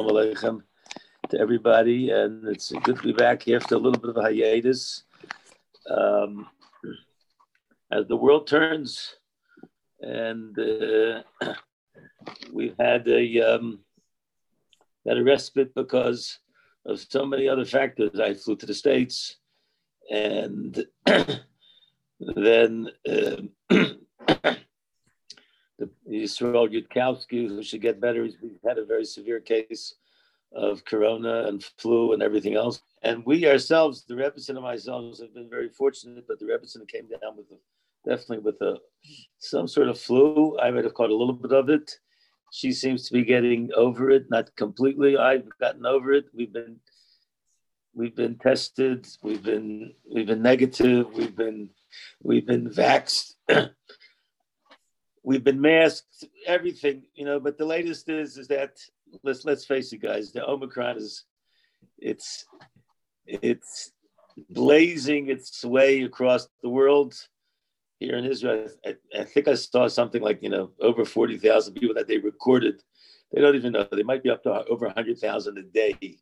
Shalom Aleichem to everybody, and it's good to be back here after a little bit of a hiatus. Um, as the world turns, and uh, we've had a um, had a respite because of so many other factors. I flew to the states, and then. Uh, Yisrael Yudkowsky, who should get better. He's had a very severe case of corona and flu and everything else. And we ourselves, the Rebbetzin and myself, have been very fortunate, but the Rebbetzin came down with a, definitely with a some sort of flu. I might have caught a little bit of it. She seems to be getting over it, not completely. I've gotten over it. We've been we've been tested. We've been we've been negative. We've been we've been vaxxed. we've been masked, everything, you know. But the latest is is that let's let's face it, guys. The Omicron is it's it's blazing its way across the world. Here in Israel, I, I think I saw something like you know over forty thousand people that they recorded. They don't even know. They might be up to over hundred thousand a day,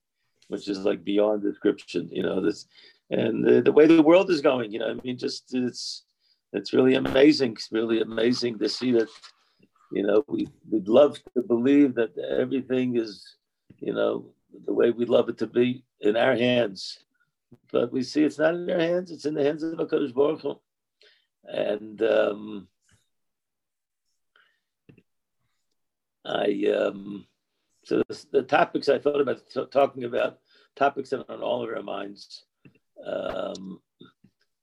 which is like beyond description. You know this, and the, the way the world is going. You know, I mean, just it's it's really amazing. It's really amazing to see that, you know, we, we'd love to believe that everything is, you know, the way we love it to be in our hands. But we see it's not in our hands, it's in the hands of the Kodesh Baruch Hu. And um, I, um, so the, the, topics I thought about t- talking about, topics that are on all of our minds. Um,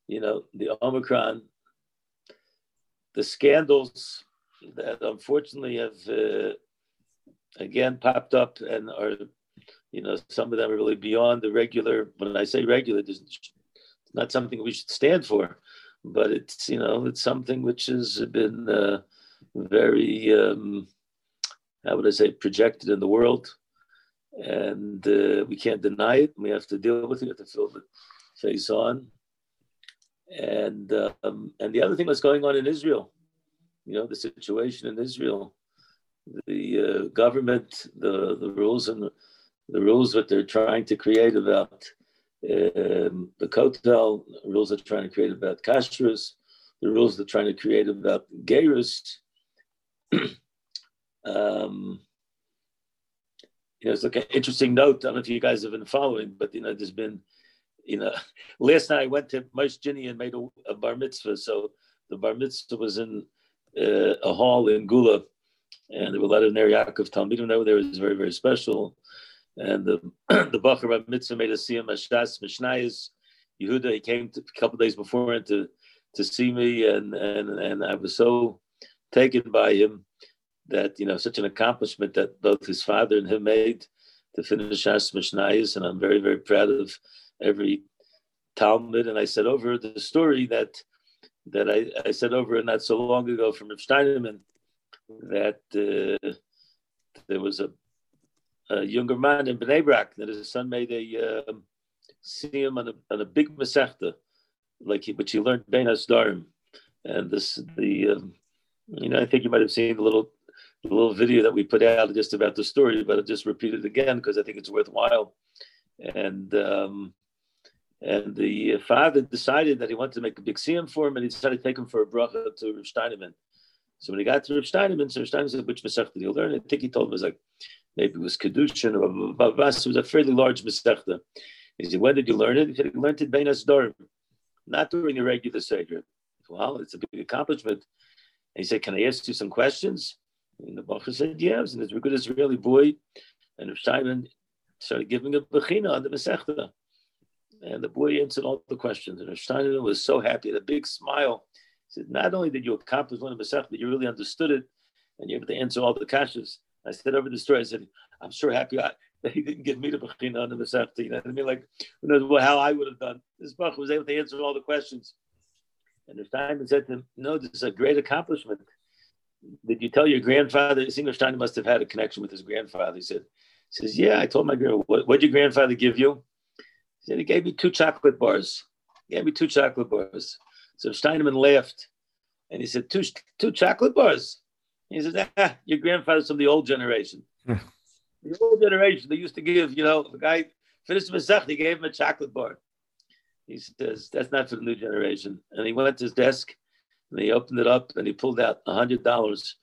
you know, the Omicron the scandals that unfortunately have uh, again popped up and are, you know, some of them are really beyond the regular. When I say regular, it's not something we should stand for, but it's you know it's something which has been uh, very um, how would I say projected in the world, and uh, we can't deny it. We have to deal with it. We have to fill the face on and um, and the other thing that's going on in Israel, you know, the situation in Israel, the uh, government, the the rules and the, rules that they're trying to create about um, the kotel, rules they're trying to create about kashrus, the rules they're trying to create about gerus. um, you know, it's like an interesting note. I don't know if you guys have been following, but you know, there's been you know, last night I went to Moshe Ginny and made a, a, bar mitzvah. So the bar mitzvah was in uh, a hall in Geula, and there were a lot of Ner Yaakov Talmidim over there. It was very, very special. And the the Bacher bar mitzvah made a siyam Ashtas Mishnayis. Yehuda, he came to, a couple days before to to see me, and and and I was so taken by him that you know such an accomplishment that both his father and him made to finish Ashtas Mishnayis, and I'm very very proud of every Talmud, and I said over the story that that I, I said over not so long ago from Rav Steinemann that uh, there was a, a, younger man in Bnei Brak that his son made a um, him on a, on a big masechta, like he, which he learned Ben Asdarim, and this the um, you know I think you might have seen the little the little video that we put out just about the story, but I'll just repeat it again because I think it's worthwhile. And um, and the father decided that he wanted to make a big siyum for him, and he decided to take him for a bracha to Rav Steinemann. So when he got to Rav Steinemann, so Rav Steinemann said, which Masechta did he learn? I think he told him it was like, maybe it was Kedushin or blah, blah, blah. It was a fairly large Masechta. He said, when did you learn it? He said, he learned it Bein Asdarim, not during a regular Seder. Well, it's a big accomplishment. And he said, can I ask you some questions? And the Bacha said, yes. And a good Israeli boy. And Rav Steinemann started giving a bechina on the Masechta. And the boy answered all the questions. And Steiner was so happy, had a big smile. He said, Not only did you accomplish one of the but you really understood it and you're able to answer all the kashas. I said over the story, I said, I'm sure happy I, that he didn't give me the Bechina on the Masechta. You know what I mean? Like, who knows how I would have done. This Bach was able to answer all the questions. And Steiner said to him, No, this is a great accomplishment. Did you tell your grandfather? Singer Steiner must have had a connection with his grandfather. He said, he says, Yeah, I told my girl, what did your grandfather give you? He said, he gave me two chocolate bars. He gave me two chocolate bars. So Steinemann laughed and he said, two, two chocolate bars. He said, ah, your grandfather's from the old generation. The old generation, they used to give, you know, the guy finished Masech, he gave him a chocolate bar. He says, that's not for the new generation. And he went to his desk and he opened it up and he pulled out a hundred dollars.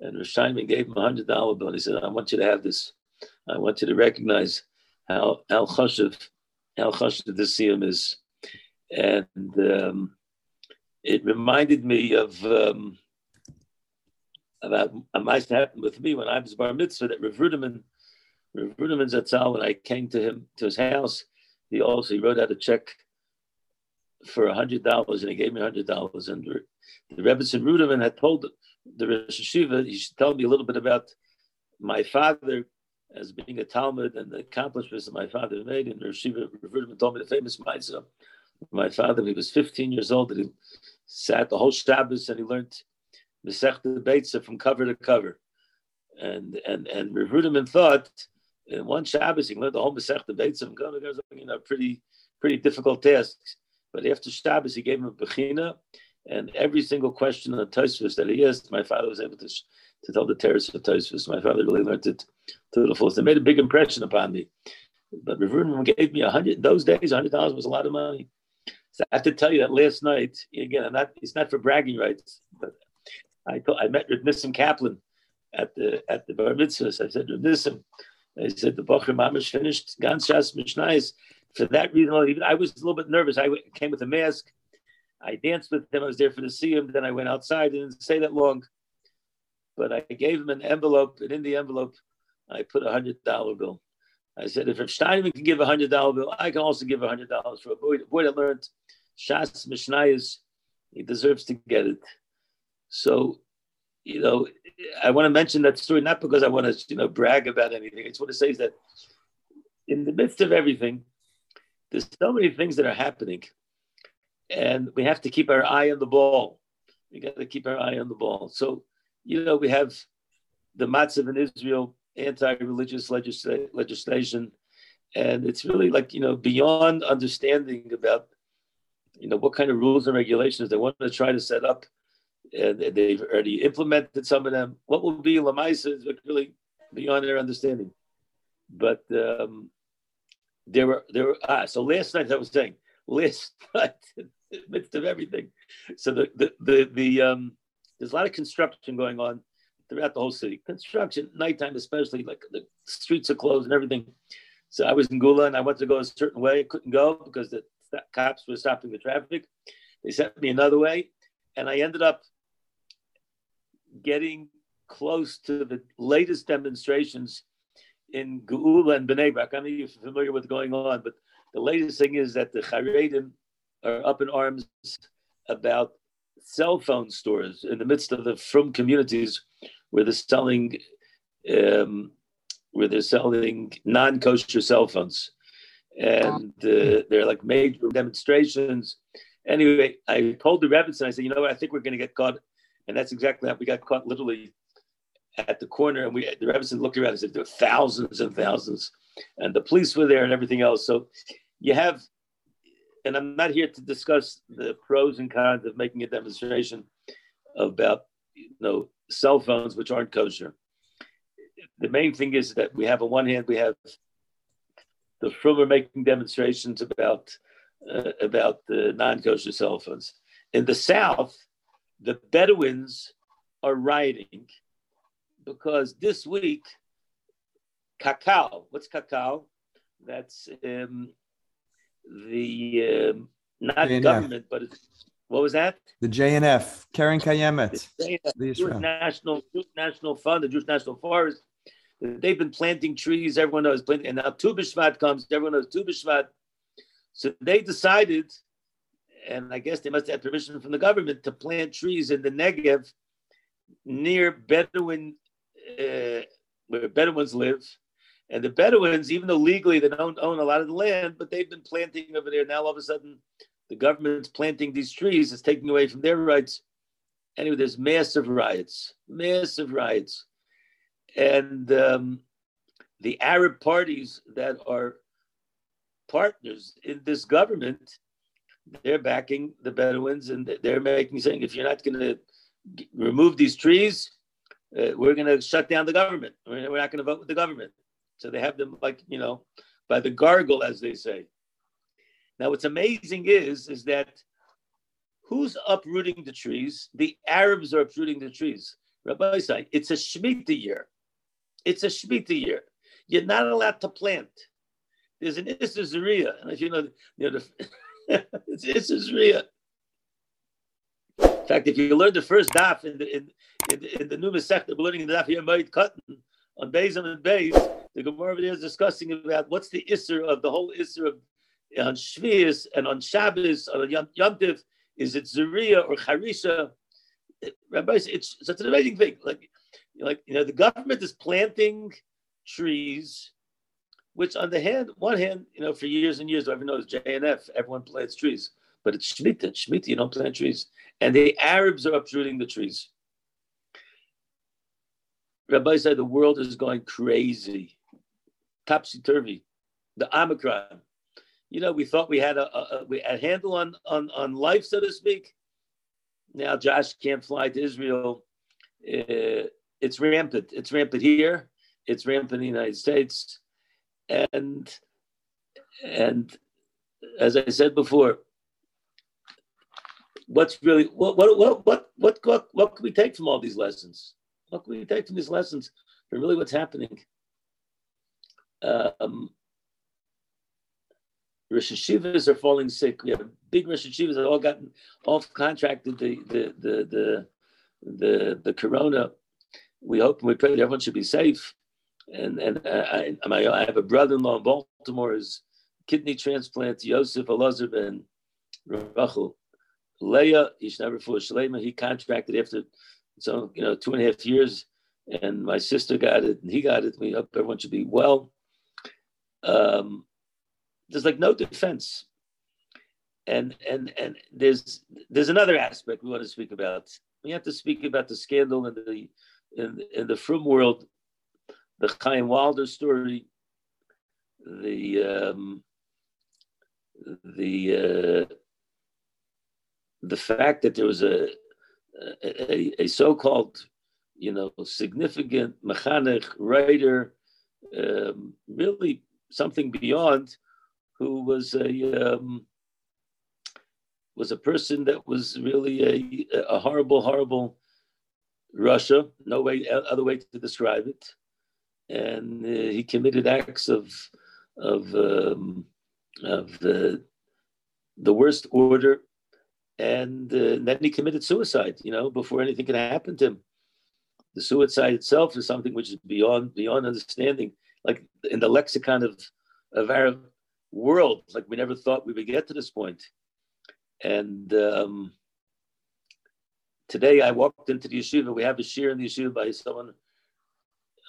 And Rashaiman gave him a hundred dollar bill. And he said, I want you to have this. I want you to recognize how how chashiv, how chashiv this siyum is. And um, it reminded me of um, about a mice that happened with me when I was bar mitzvah that Rav Ruderman, Rav Ruderman Zatzal, when I came to him to his house, he also he wrote out a check for a hundred dollars and he gave me a hundred dollars. And the Rebbetzin Ruderman had told the Rosh Hashiva, he should tell me a little bit about my father as being a Talmud and the accomplishments that my father made. And Rosh Hashiva told me the famous mitzvah. My father, he was 15 years old, and he sat the whole Shabbos and he learned Masechta Beitza from cover to cover. And and and Rav Ruderman thought in one Shabbos he learned the whole Masechta Beitza from cover to cover, you know, pretty pretty difficult tasks. But after Shabbos, he gave him a bechina, and every single question on Tosfos that he asked, my father was able to, to tell the terrace of Tosfos. My father really learned it to the fullest. It made a big impression upon me. But Rav Ruderman gave me a hundred those days. a Hundred dollars was a lot of money. So I have to tell you that last night, again, I'm not, it's not for bragging rights, but I, told, I met with Nissim Kaplan at the at the bar mitzvah. I said, Nissim, I said the Bocher Mamish finished Gans Shas Mishnais. For that reason, even I was a little bit nervous. I came with a mask. I danced with him. I was there for to see him. Then I went outside. I didn't stay that long, but I gave him an envelope, and in the envelope, I put a hundred dollar bill. I said, if Steinman can give a hundred dollar bill, I can also give a hundred dollars for a boy, boy that learned Shas Mishnayos. He deserves to get it. So, you know, I want to mention that story not because I want to, you know, brag about anything. i It's what it says that in the midst of everything, there's so many things that are happening, and we have to keep our eye on the ball. We got to keep our eye on the ball. So, you know, we have the matzav in Israel, anti-religious legisla- legislation, and it's really like you know beyond understanding about you know what kind of rules and regulations they want to try to set up and they've already implemented some of them. What will be Lamaisa is really beyond their understanding. But um, there were there were ah so last night I was saying last night in the midst of everything. So the the the, the um, there's a lot of construction going on throughout the whole city. Construction nighttime especially like the streets are closed and everything. So I was in Geula and I wanted to go a certain way. I couldn't go because the cops were stopping the traffic. They sent me another way, and I ended up getting close to the latest demonstrations in Geula and Bnei Brak. I mean, you're familiar with going on, but the latest thing is that the Haredim are up in arms about cell phone stores in the midst of the from communities where they're selling um, where they're selling non-kosher cell phones, and uh, they're like major demonstrations. Anyway, I told the rabbits and I said, you know what? I think we're going to get caught and that's exactly how we got caught literally at the corner. And we, the Rebbetzin looked around and said, there were thousands and thousands. And the police were there and everything else. So you have, and I'm not here to discuss the pros and cons of making a demonstration about, you know, cell phones, which aren't kosher. The main thing is that we have, on one hand, we have the Frumer making demonstrations about uh, about the non-kosher cell phones. In the South, the Bedouins are rioting because this week, KKL, what's KKL? That's um, the um, not JNF. government, but what was that? The JNF, Keren Kayemet, the, the Jewish National Jewish National Fund, the Jewish National Forest. They've been planting trees. Everyone knows planting, and now Tu B'Shvat comes. Everyone knows Tu B'Shvat. So they decided and I guess they must have permission from the government to plant trees in the Negev near Bedouin, uh, where Bedouins live. And the Bedouins, even though legally they don't own a lot of the land, but they've been planting over there. Now all of a sudden, the government's planting these trees. It's taking away from their rights. Anyway, there's massive riots, massive riots, and um, the Arab parties that are partners in this government they're backing the Bedouins and they're making saying if you're not going to remove these trees, uh, we're going to shut down the government. We're, we're not going to vote with the government. So they have them like, you know, by the gargle, as they say. Now, what's amazing is, is that who's uprooting the trees? The Arabs are uprooting the trees. Rabbi say it's a Shemitah year. It's a Shemitah year. You're not allowed to plant. There's an Issa Zaria. And if you know, you know the, it's Issa Zaria. In fact, if you learn the first daf in the in, in, in the new Masech, we're learning the daf here, Moed Katan, on Bezim and Bez, the Gemara there is discussing about what's the Isser of the whole Isser of on Shvius and on Shabbos, on Yom, Yom is it Zaria or Charisha? Rabbi, it's such an amazing thing. Like, like you know, the government is planting trees, which on the hand, one hand, you know, for years and years, everyone knows JNF, everyone plants trees, but it's Shemitah. Shemitah, you don't plant trees, and the Arabs are uprooting the trees. Rabbi said the world is going crazy, topsy turvy. The Omicron, you know, we thought we had a, a, a handle on, on, on life, so to speak. Now Josh can't fly to Israel. Uh, it's rampant. It's rampant here. It's rampant in the United States, and and as I said before, what's really what what what what what what, what can we take from all these lessons? What can we take from these lessons? For really, what's happening? Um, Rosh Hashivas are falling sick. We have big Rosh Hashivas that all gotten off contracted the the the the the, the corona. We hope and we pray that everyone should be safe. And and I, I, I have a brother-in-law in Baltimore is kidney transplant. Yosef Elazar and Rachel Leah for Shalema. He contracted after so you know two and a half years, and my sister got it and he got it. We hope everyone should be well. Um, there's like no defense. And and and there's there's another aspect we want to speak about. We have to speak about the scandal in the in, in the Frum world, the Chaim Walder story, the um, the uh, the fact that there was a a, a so-called you know significant mechanic writer um, really something beyond who was a um, was a person that was really a, a horrible, horrible rasha. No way, other way to describe it. And uh, he committed acts of of um, of the the worst order, and uh, then he committed suicide. You know, before anything could happen to him. The suicide itself is something which is beyond beyond understanding. Like in the lexicon of of Arab world. Like we never thought we would get to this point. And um, today I walked into the yeshiva. We have a shir in the yeshiva by someone,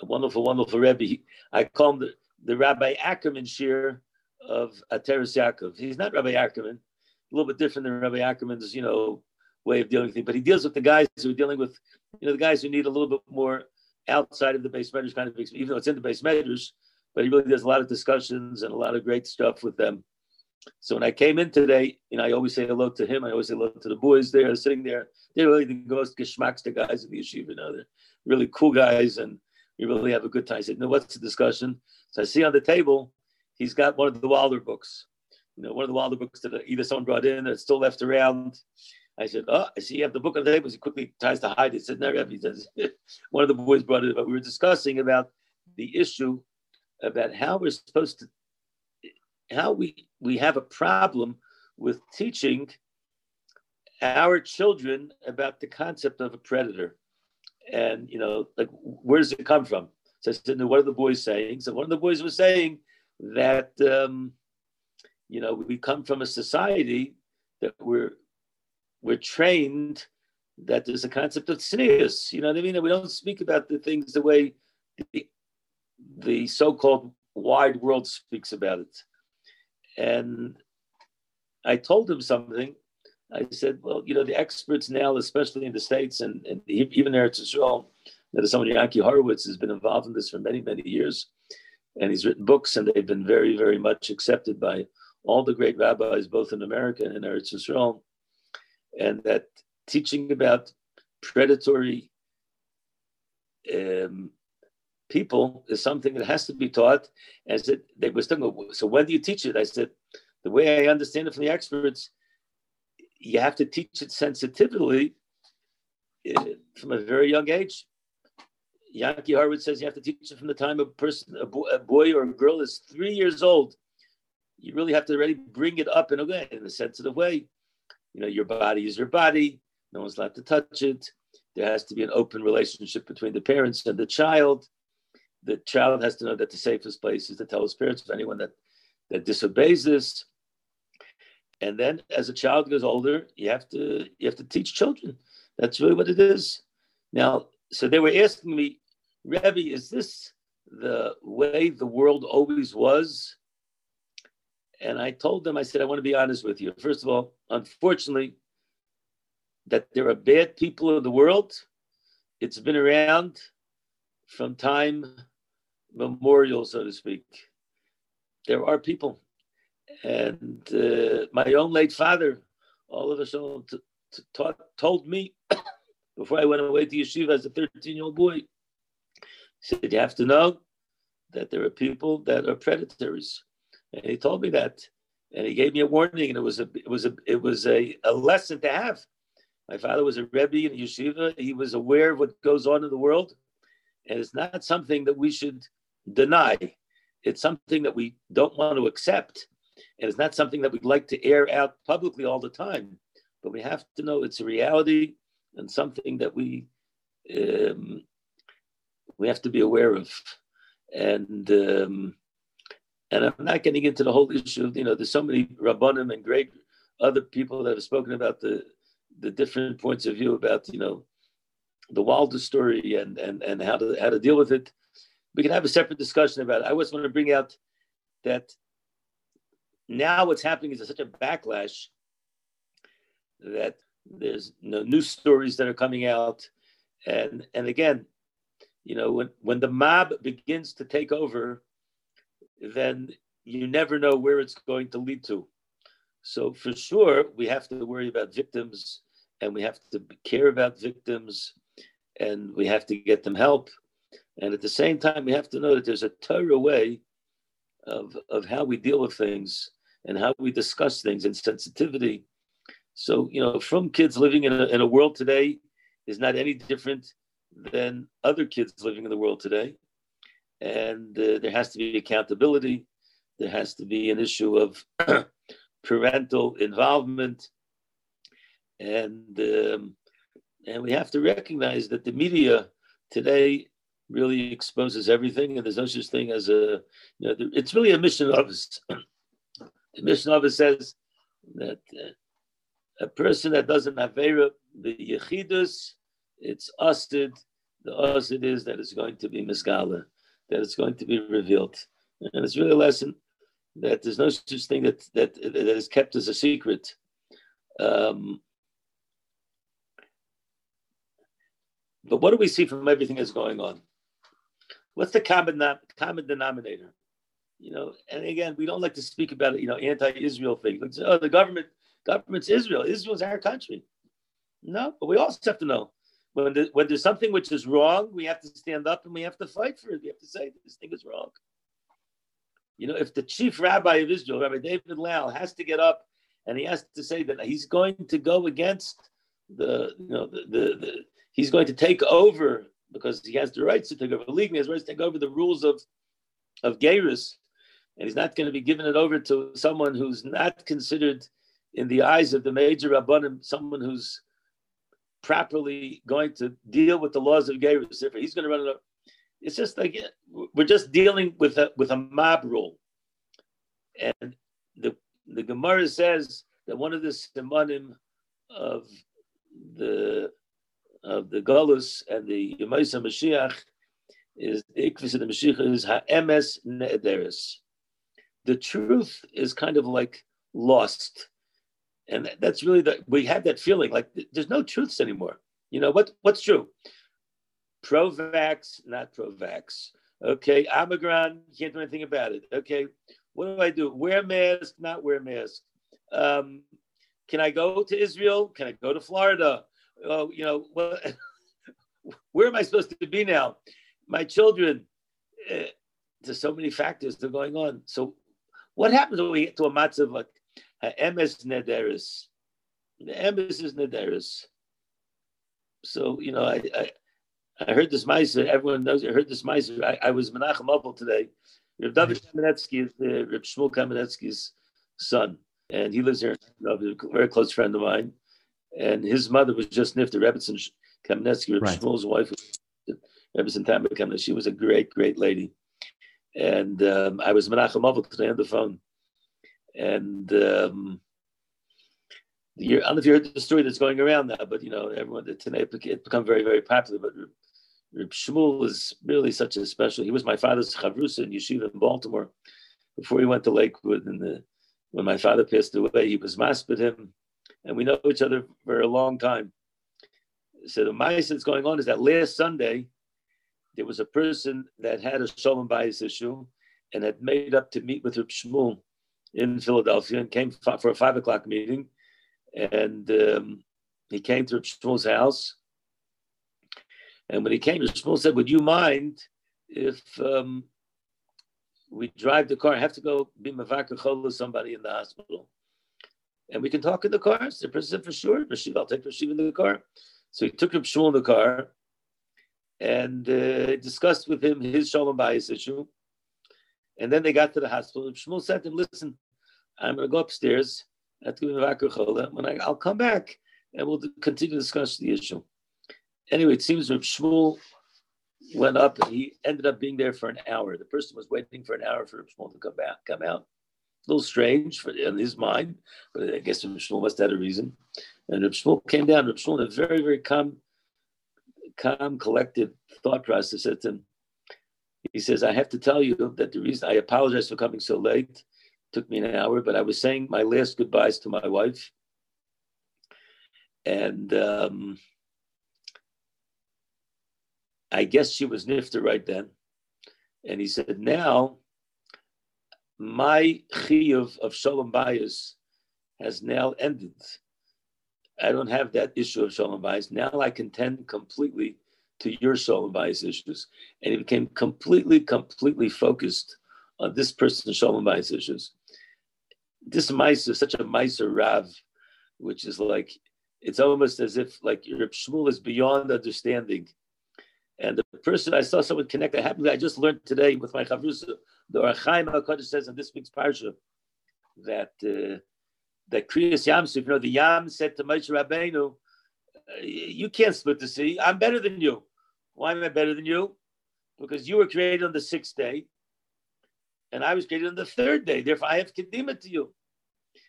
a wonderful, wonderful Rebbe. I call him the, the Rabbi Ackerman shir of Ateres Yaakov. He's not Rabbi Ackerman, a little bit different than Rabbi Ackerman's, you know, way of dealing with things. But he deals with the guys who are dealing with, you know, the guys who need a little bit more outside of the base measures kind of, even though it's in the base measures, but he really does a lot of discussions and a lot of great stuff with them. So when I came in today, you know, I always say hello to him. I always say hello to the boys there sitting there. They're really the most geschmacks, the guys in the yeshiva. You know, they're really cool guys and we really have a good time. I said, no, what's the discussion? So I see on the table, he's got one of the Walder books. You know, one of the Walder books that either someone brought in or still left around. I said, oh, I see you have the book on the table. He quickly tries to hide it. He said, no, he says, one of the boys brought it, but we were discussing about the issue about how we're supposed to, how we we have a problem with teaching our children about the concept of a predator, and you know, like where does it come from? So I said, what are the boys saying? So one of the boys was saying that um, you know we come from a society that we're we're trained that there's a concept of tznius. You know what I mean? we don't speak about the things the way the the so-called wide world speaks about it. And I told him something. I said, well, you know, the experts now, especially in the States and, and even there at Israel, that someone, Yankee Horowitz, has been involved in this for many, many years. And he's written books, and they've been very, very much accepted by all the great rabbis, both in America and in Eretz Israel. And that teaching about predatory um, people is something that has to be taught. And I said, they were still, so when do you teach it? I said, the way I understand it from the experts, you have to teach it sensitively uh, from a very young age. Yankee Horowitz says you have to teach it from the time a person, a boy, a boy or a girl is three years old. You really have to already bring it up in a way, in a sensitive way. You know, your body is your body. No one's allowed to touch it. There has to be an open relationship between the parents and the child. The child has to know that the safest place is to tell his parents of anyone that, that disobeys this. And then as a child goes older, you have to you have to teach children. That's really what it is. Now, so they were asking me, Rebbe, is this the way the world always was? And I told them, I said, I want to be honest with you. First of all, unfortunately, that there are bad people in the world. It's been around from time memorial, so to speak. There are people. And uh, my own late father, all of us t- t- told me before I went away to yeshiva as a 13 year old boy, he said, You have to know that there are people that are predators. And he told me that. And he gave me a warning, and it was a it was a it was a, a lesson to have. My father was a Rebbe in yeshiva. He was aware of what goes on in the world. And it's not something that we should deny. It's something that we don't want to accept. And it's not something that we'd like to air out publicly all the time. But we have to know it's a reality and something that we um, we have to be aware of. And um, and I'm not getting into the whole issue of, you know, there's so many Rabbanim and great other people that have spoken about the the different points of view about you know the Walder story and and and how to how to deal with it. We can have a separate discussion about it. I just want to bring out that now what's happening is such a backlash that there's you know, stories that are coming out, and and again, you know when when the mob begins to take over, then you never know where it's going to lead to. So for sure, we have to worry about victims and we have to care about victims and we have to get them help. And at the same time, we have to know that there's a Torah way of, of how we deal with things and how we discuss things and sensitivity. So, you know, from kids living in a, in a world today is not any different than other kids living in the world today. And uh, there has to be accountability. There has to be an issue of parental involvement, and um, and we have to recognize that the media today really exposes everything, and there's no such thing as a. You know, it's really a mission of us. the mission of us says that uh, a person that doesn't have the yechidus, it's usted. The usted is that it's going to be misgala, that it's going to be revealed, and it's really a lesson that there's no such thing that that that is kept as a secret. Um, but what do we see from everything that's going on? What's the common common denominator? You know, and again, we don't like to speak about. You know, anti-Israel thing. Like, oh, the government government's Israel. Israel's our country. No, but we also have to know when the, when there's something which is wrong, we have to stand up and we have to fight for it. We have to say this thing is wrong. You know, if the chief rabbi of Israel, Rabbi David Lau, has to get up and he has to say that he's going to go against the, you know, the, the, the he's going to take over because he has the rights to take over legally, he has the rights to take over the rules of of Gairus, and he's not going to be giving it over to someone who's not considered in the eyes of the major rabbanim, someone who's properly going to deal with the laws of Gairus. If he's going to run it up. it's just like we're just dealing with a with a mob rule, and the the Gemara says that one of the simanim of the of the Galus and the Yemaisa Mashiach is the Ikvis of the Mashiach is Ha'emes Ne'ederis. The truth is kind of like lost. And that's really the we have that feeling like there's no truths anymore. You know what what's true? pro vax, not pro vax. Okay, Omicron, can't do anything about it. Okay, what do I do? Wear mask, not wear mask. Um, can I go to Israel? Can I go to Florida? Oh, you know, where am I supposed to be now? My children, uh, there's so many factors that are going on. So, what happens when we get to a matzav like emes nederis? The emes is nederis. So you know, I, I I heard this Meiser. Everyone knows. I heard this Meiser. I, I was Menachem Opel today. Reb David Kamenetsky is the Reb Shmuel Kamenetsky's son, and he lives here. a very close friend of mine, and his mother was just Nifta Rebbetzin Kamenetsky, Reb right. Shmuel's wife, Rebbetzin Tamba Kamenetsky. She was a great, great lady, and um, I was Menachem Opel today on the phone, and. Um, I don't know if you heard the story that's going around now, but you know, everyone today it become very, very popular. But Reb Shmuel is really such a special. He was my father's chavrusa in yeshiva in Baltimore before he went to Lakewood. And the, when my father passed away, he was masped him, and we know each other for a long time. So the mice that's going on is that last Sunday, there was a person that had a shalom bayis issue and had made up to meet with Reb Shmuel in Philadelphia and came for a five o'clock meeting and um, he came to Shmuel's house. And when he came, Shmuel said, "Would you mind if um, we drive the car? I have to go be mavaka with somebody in the hospital, and we can talk in the car." So the person said, "For sure, Rashiv, I'll take Rashiv in the car." So he took Shmuel in the car and uh, discussed with him his shalom bayis issue. And then they got to the hospital. Shmuel said to him, "Listen, I'm going to go upstairs." When I, I'll come back and we'll continue to discuss the issue. Anyway, it seems that Shmuel went up and he ended up being there for an hour. The person was waiting for an hour for Shmuel to come back, come out. A little strange for in his mind, but I guess Shmuel must have had a reason. And Reb Shmuel came down. Reb Shmuel, in a very, very calm, calm, collected thought process, said to him, he says, I have to tell you that the reason I apologize for coming so late took me an hour, but I was saying my last goodbyes to my wife. And um, I guess she was nifta right then. And he said, now my chiyuv of shalom bayis has now ended. I don't have that issue of shalom bayis. Now I can tend completely to your shalom bayis issues. And he became completely, completely focused on this person's shalom bayis issues this mice is such a miser rav, which is like it's almost as if like your Shmuel is beyond understanding. And the person I saw someone connect, I happened I just learned today with my chavrusa, the Ohr HaChaim HaKadosh says in this week's parsha that uh, that Kriyas Yamsuf, you know, the Yam said to Moshe Rabbeinu, uh, you can't split the sea. I'm better than you. Why am I better than you? Because you were created on the sixth day, and I was created on the third day. Therefore, I have kedima to you.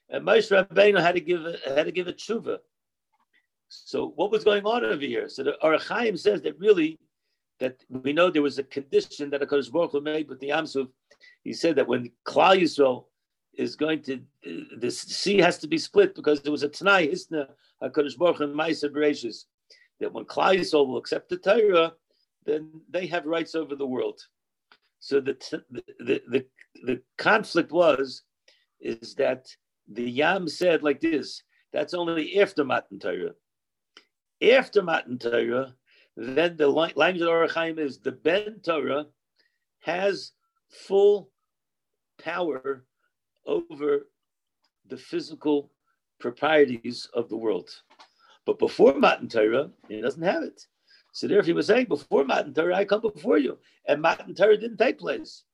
And Moshe Rabbeinu had to give a, had to give a tshuva. So what was going on over here? So the Ohr HaChaim says that really that we know there was a condition that Hakadosh Baruch Hu made with the Yamsuf. He said that when Klal Yisrael is going to uh, the sea has to be split because there was a Tanai Hisna Hakadosh Baruch Hu and Ma'aser Bereshis that when Klal Yisrael will accept the Torah, then they have rights over the world. So the, the, the, the conflict was, is that the Yam said like this, that's only after Matan Torah. After Matan Torah, then the language of Ohr HaChaim is the Ben Torah has full power over the physical proprieties of the world. But before Matan Torah, he doesn't have it. So therefore, he was saying, before Matan Torah, I come before you. And Matan Torah didn't take place.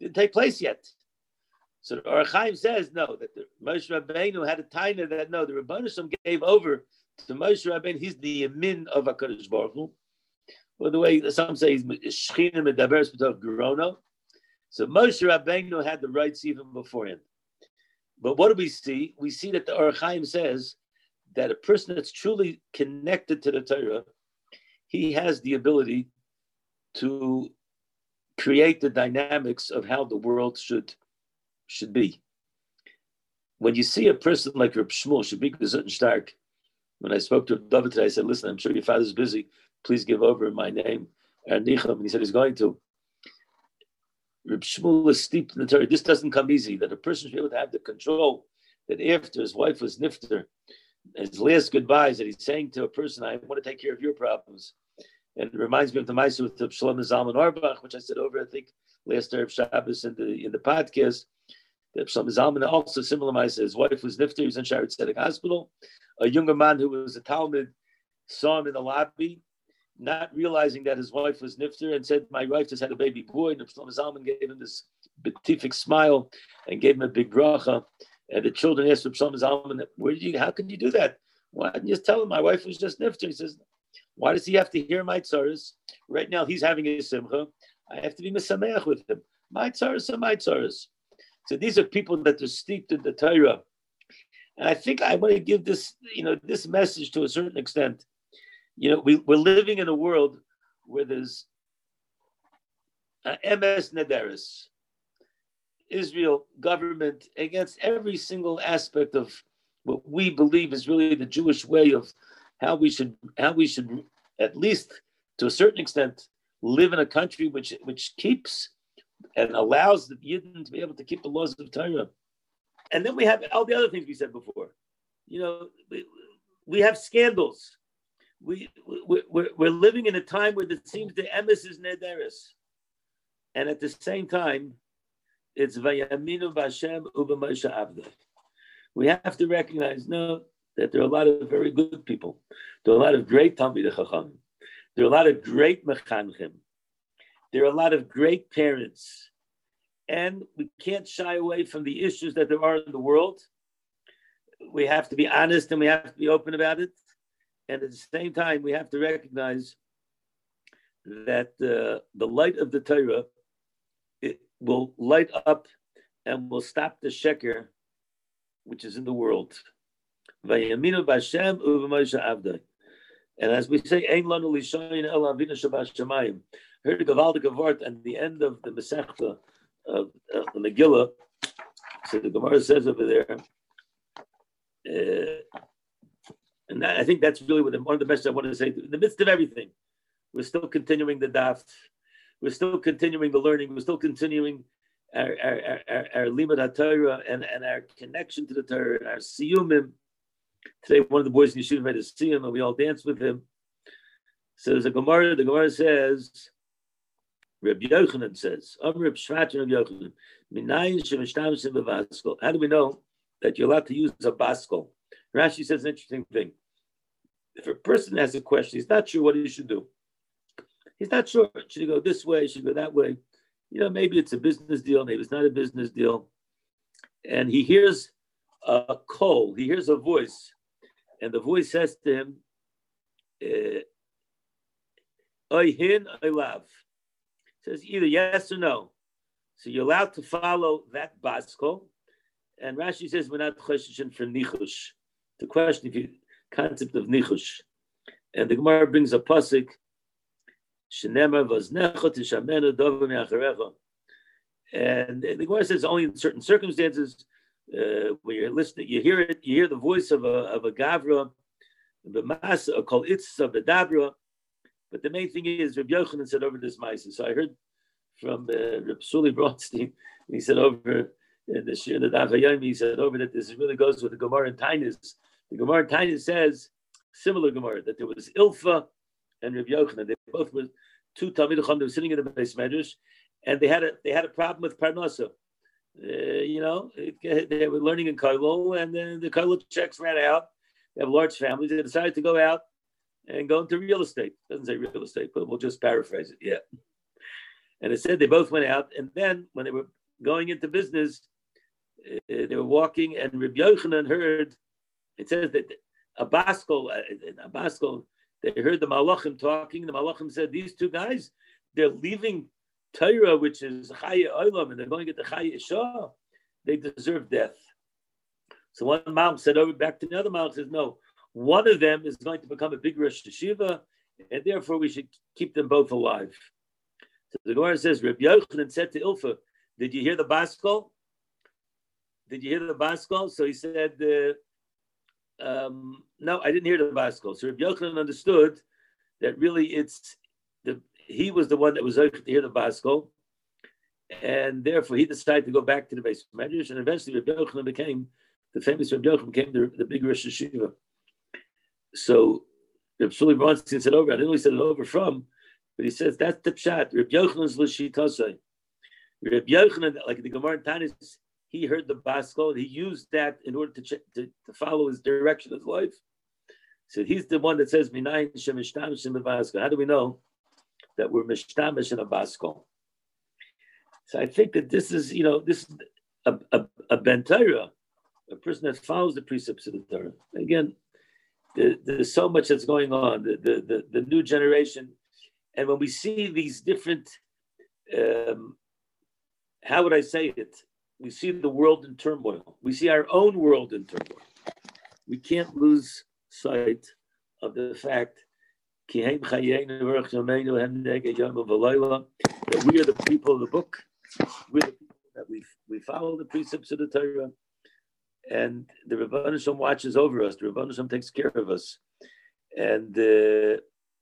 Didn't take place yet. So the Ohr HaChaim says, no, that the Moshe Rabbeinu had a taina that, no, the Rabbanishim gave over to Moshe Rabbeinu. He's the yamin of HaKadosh Baruch Hu. Well, the way some say he's Shechina Medaberes B'tov Gerono. So Moshe Rabbeinu had the rights even before him. But what do we see? We see that the Ohr HaChaim says that a person that's truly connected to the Torah he has the ability to create the dynamics of how the world should should be. When you see a person like Reb Shmuel, Shabik Stark, when I spoke to David today, I said, listen, I'm sure your father's busy. Please give over my name. And he said he's going to. Reb Shmuel is steeped in the Torah. This doesn't come easy, that a person should be able to have the control that after his wife was nifter, his last goodbyes that he's saying to a person, I want to take care of your problems. And it reminds me of the Maisa with the Shlomo Zalman Auerbach, which I said over, I think, last Arab Shabbos in the in the podcast. That Shlomo Zalman also similar Maisa. His wife was Nifter, he was in Shaare Zedek Hospital. A younger man who was a Talmud saw him in the lobby, not realizing that his wife was Nifter, and said, My wife just had a baby boy. And Shlomo Zalman gave him this beatific smile and gave him a big bracha. And the children asked Shlomo Zalman, Where did you, how can you do that? Why didn't you just tell him my wife was just Nifter? He says, why does he have to hear my tzaras? Right now, he's having a simcha. I have to be misameach with him. My tzaras are my tzaras. So these are people that are steeped in the Torah. And I think I want to give this, you know, this message to a certain extent. You know, we, we're living in a world where there's uh, emes Nederis, Israel government against every single aspect of what we believe is really the Jewish way of how we should how we should at least to a certain extent live in a country which which keeps and allows the Yidden to be able to keep the laws of Torah. And then we have all the other things we said before. You know, we, we have scandals. We, we, we're, we're living in a time where it seems the emes is nederis. And at the same time, it's vayaminu b'Hashem u'b'Moshe Avdei. We have to recognize, no, that there are a lot of very good people. There are a lot of great Talmidei Chacham. There are a lot of great Mechanchim. There are a lot of great parents. And we can't shy away from the issues that there are in the world. We have to be honest and we have to be open about it. And at the same time, we have to recognize that uh, the light of the Torah will light up and will stop the sheker which is in the world. And as we say, Ein lanu lishoyin el avinu. Heard the at the end of the Masechta of, the Megillah. So the Gemara says over there, uh, and I think that's really what the, one of the messages I want to say. In the midst of everything, we're still continuing the daf. We're still continuing the learning. We're still continuing our our our, our limud Torah and, and our connection to the Torah, and our siyumim, Today, one of the boys in Yeshiva made see him, and we all danced with him. So there's a Gemara. The Gemara says, Reb Yochanan says, Shvat Reb Yochanan, How do we know that you're allowed to use a baskol? Rashi says an interesting thing. If a person has a question, he's not sure what he should do. He's not sure. Should he go this way? Should he go that way? You know, maybe it's a business deal. Maybe it's not a business deal. And he hears a call. He hears a voice, and the voice says to him, eh, "I hin, I love." Says either yes or no. So you're allowed to follow that basko. And Rashi says we're not choshishin for nichush. The question if you concept of nichush. And the Gemara brings a pasuk. And the Gemara says only in certain circumstances uh, when you're listening, you hear it, you hear the voice of a of a gavra, the masa called the dabra. But the main thing is Rabbi Yochanan said over this ma'isa. So I heard from uh, Rabbi Suli Bronstein, he said over in the Shir the Dachayim, he said over that this really goes with the Gemara and Taanis. The Gemara and Taanis says similar Gemara that there was Ilfa and Rabbi Yochanan. They both were two Talmid Chacham. They were sitting in the base medrash, and they had a they had a problem with Parnasa uh, you know, they were learning in kollel, and then the kollel checks ran out. They have large families. They decided to go out and go into real estate. Doesn't say real estate, but we'll just paraphrase it. Yeah. And it said they both went out, and then when they were going into business, uh, they were walking, and Rabbi Yochanan heard. It says that a Baskol, they heard the Malachim talking. The Malachim said, "These two guys, they're leaving Torah, which is Chaya Olam, and they're going to get the Chaya Shah, they deserve death. So one mom said over back to the other mom says, no, one of them is going to become a big Rosh Hashiva, and therefore we should keep them both alive. So the Gemara says, Rabbi Yochanan said to Ilfa, did you hear the Baskol? Did you hear the Baskol? So he said, uh, um, no, I didn't hear the Baskol. So Rabbi Yochanan understood that really it's the he was the one that was able to hear the Basko, and therefore he decided to go back to the base of Medrash, and eventually Rabbi Yochanan became the famous Rabbi Yochanan became the, the big Rosh Hashiva. So Reb Shuli Bronstein said over. I didn't know he said it over from, but he says that's the pshat. Reb Yochanan's l'shitasei. Reb Yochanan, like the Gemara Tanis, he heard the Baskol, he used that in order to, to, to follow his direction of life. So he's the one that says, How do we know that we're Mishtamish in a Baskol? So I think that this is, you know, this is a, a, a Ben Torah, a person that follows the precepts of the Torah. Again, the, there's so much that's going on, the, the, the, the, new generation. And when we see these different, um, how would I say it? We see the world in turmoil. We see our own world in turmoil. We can't lose sight of the fact that we are the people of the book. We're the people that we, we follow the precepts of the Torah and the Hashem watches over us. The Hashem takes care of us, and uh,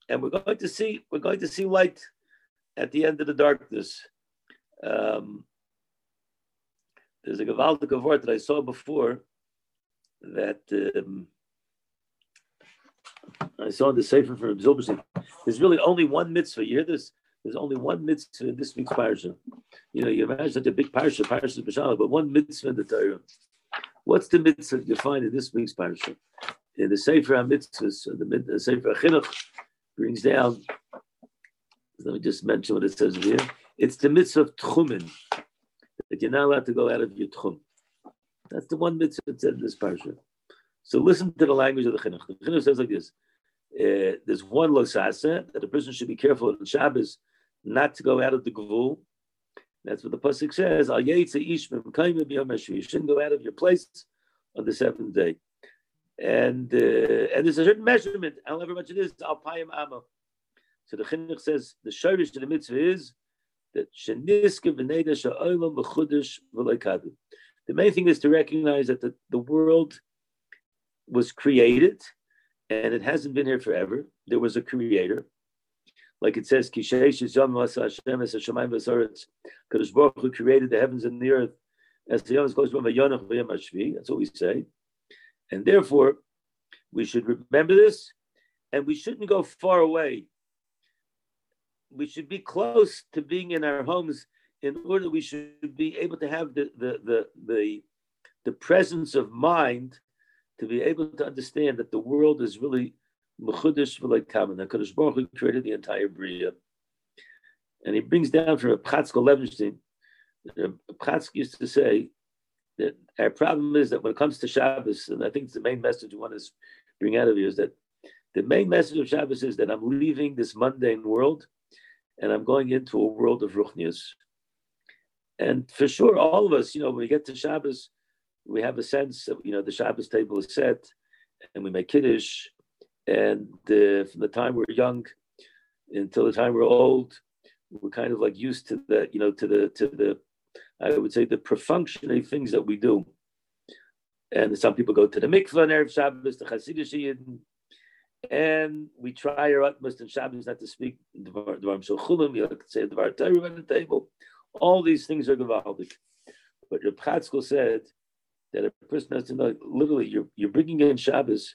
and we're going to see we're going to see light at the end of the darkness. Um, there's a Gavaldik word that I saw before that um, I saw in the Sefer from Zilberstein. There's really only one mitzvah. You hear this? There's only one mitzvah in this week's parsha. You know, you imagine such a big parsha, parsha B'Shalach, but one mitzvah in the Torah. What's the mitzvah you find in this week's parsha? In the Sefer HaMitzvahs, the Sefer HaChinuch brings down, let me just mention what it says here. It's the mitzvah of Tchumen, that you're not allowed to go out of your Tchum. That's the one mitzvah that said in this parsha. So listen to the language of the Chinuch. The Chinuch says like this. Uh, there's one losasa that a person should be careful on Shabbos not to go out of the gvul that's what the pasuk says. Al You shouldn't go out of your place on the seventh day. And uh, and there's a certain measurement, however much it is, al payim amma. So the chinuch says the shirish to the mitzvah is that. The main thing is to recognize that the, the world was created and it hasn't been here forever. There was a creator like it says, Kadosh Baruch created the heavens and the earth as the Yom from That's what we say, and therefore we should remember this, and we shouldn't go far away. We should be close to being in our homes in order we should be able to have the the the the, the presence of mind to be able to understand that the world is really Mechudesh v'leikamen. HaKadosh Baruch Hu created the entire Bria. And he brings down from Reb Chatzkel Levenstein, Reb Chatzkel used to say that our problem is that when it comes to Shabbos, and I think it's the main message we want to bring out of here, is that the main message of Shabbos is that I'm leaving this mundane world and I'm going into a world of Ruchnius. And for sure, all of us, you know, when we get to Shabbos, we have a sense that, you know, the Shabbos table is set and we make Kiddush and uh, from the time we're young until the time we're old, we're kind of like used to the, you know, to the to the, I would say the perfunctory things that we do. And some people go to the mikvah on Erev Shabbos, the Hasidic and we try our utmost in Shabbos not to speak Dvar Shulchulim, you like to say Dvar Torah on the table. All these things are gewaldig. But Reb Chatzkel said that a person has to know, literally, you're, you're bringing in Shabbos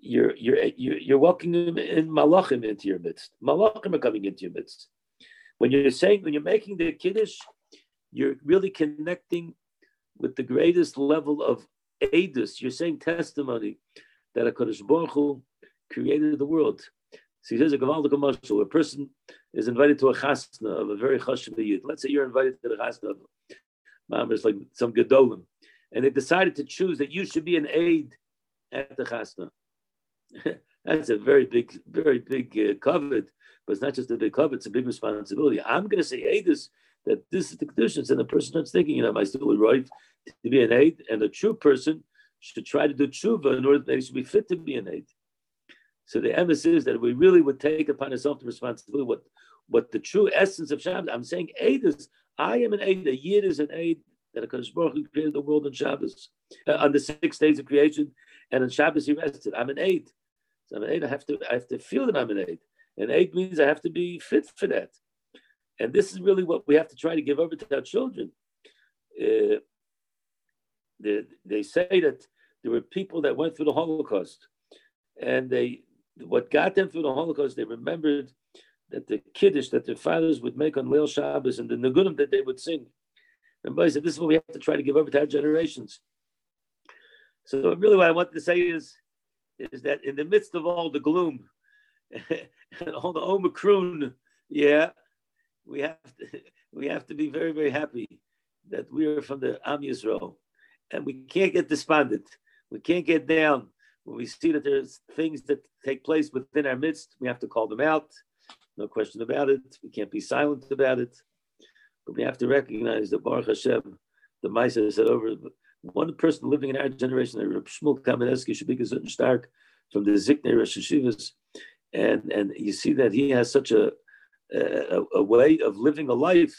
you're you're you're, welcoming in malachim into your midst. Malachim are coming into your midst. When you're saying when you're making the kiddush, you're really connecting with the greatest level of edus. You're saying testimony that a Kodesh Baruch Hu created the world. So he says a gavaldik mashal. A person is invited to a chasna of a very chashuv yid. Let's say you're invited to the chasna of Mamers like some gedolim, and they decided to choose that you should be an aid at the chasna. That's a very big, very big uh, kavod, but it's not just a big kavod, it's a big responsibility. I'm going to say eidus that this is the conditions, and the person starts thinking, you know, am I still right to be an aid? And a true person should try to do tshuva in order that he should be fit to be an aid. So the emphasis is that we really would take upon ourselves the responsibility what what the true essence of Shabbos. I'm saying aid is I am an aid. A yid is an aid that a Baruch Hu created the world on Shabbos uh, on the six days of creation, and on Shabbos he rested. I'm an aid. So I'm an aid. I have to I have to feel that I'm an aid. And aid means I have to be fit for that. And this is really what we have to try to give over to our children. Uh, they, they say that there were people that went through the Holocaust, and they what got them through the Holocaust, they remembered that the Kiddush that their fathers would make on Leil Shabbos and the niggunim that they would sing. And I said, this is what we have to try to give over to our generations. So really what I want to say is, is that in the midst of all the gloom and all the Omicron, yeah, we have to, we have to be very, very happy that we are from the Am Yisrael. And we can't get despondent. We can't get down. When we see that there's things that take place within our midst, we have to call them out. No question about it. We can't be silent about it. But we have to recognize that Baruch Hashem, the Maisa said over one person living in our generation, Shmuel Kamenetsky, should be stark from the Ziknei Rosh Hashivas. And, and you see that he has such a, a, a way of living a life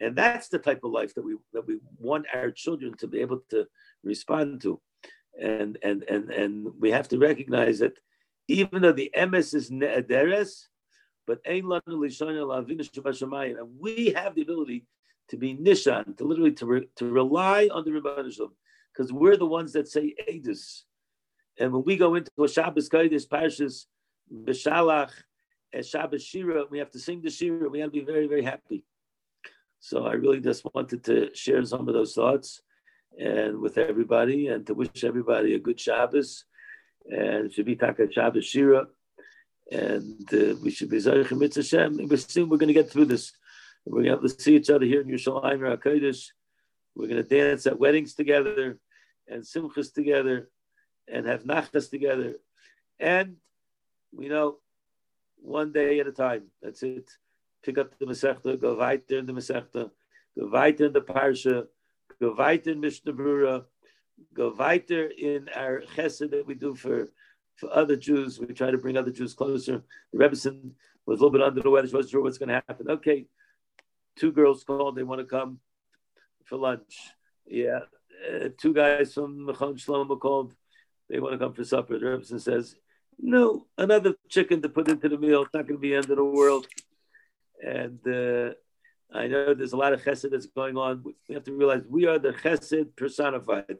and that's the type of life that we that we want our children to be able to respond to and and and and we have to recognize that even though the emes is ne'ederes, but and we have the ability to be nishan, to literally to, re, to rely on the Rebbeinu because we're the ones that say edus. And when we go into a Shabbos Kodesh, Parshas, Beshalach, and Shabbos Shira, we have to sing the Shira. We have to be very, very happy. So I really just wanted to share some of those thoughts and with everybody and to wish everybody a good Shabbos and should be Taka Shabbos Shira. And uh, we should be Mitzvah Hashem. We're soon we're going to get through this. We're going to have to see each other here in Yerushalayim HaKodesh. We're going to dance at weddings together and simchas together and have nachas together. And we know one day at a time. That's it pick up the Masechta, go weiter in the Masechta, go weiter in the Parsha, go weiter Mishnah Brura, go weiter in our chesed that we do for, for other Jews. We try to bring other Jews closer. The Rebbetzin was a little bit under the weather, She wasn't sure what's going to happen. Okay, two girls called, they want to come for lunch. Yeah, uh, two guys from Machon Shlomo called, they want to come for supper. The Rebbetzin says, no, another chicken to put into the meal. It's not going to be the end of the world. And uh, I know there's a lot of chesed that's going on. We have to realize we are the chesed personified.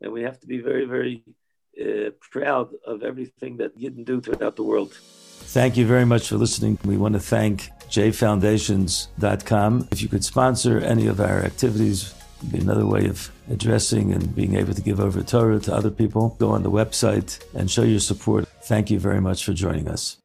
And we have to be very, very uh, proud of everything that Yidden do throughout the world. Thank you very much for listening. We want to thank jfoundations.com. If you could sponsor any of our activities, be another way of addressing and being able to give over Torah to other people. Go on the website and show your support. Thank you very much for joining us.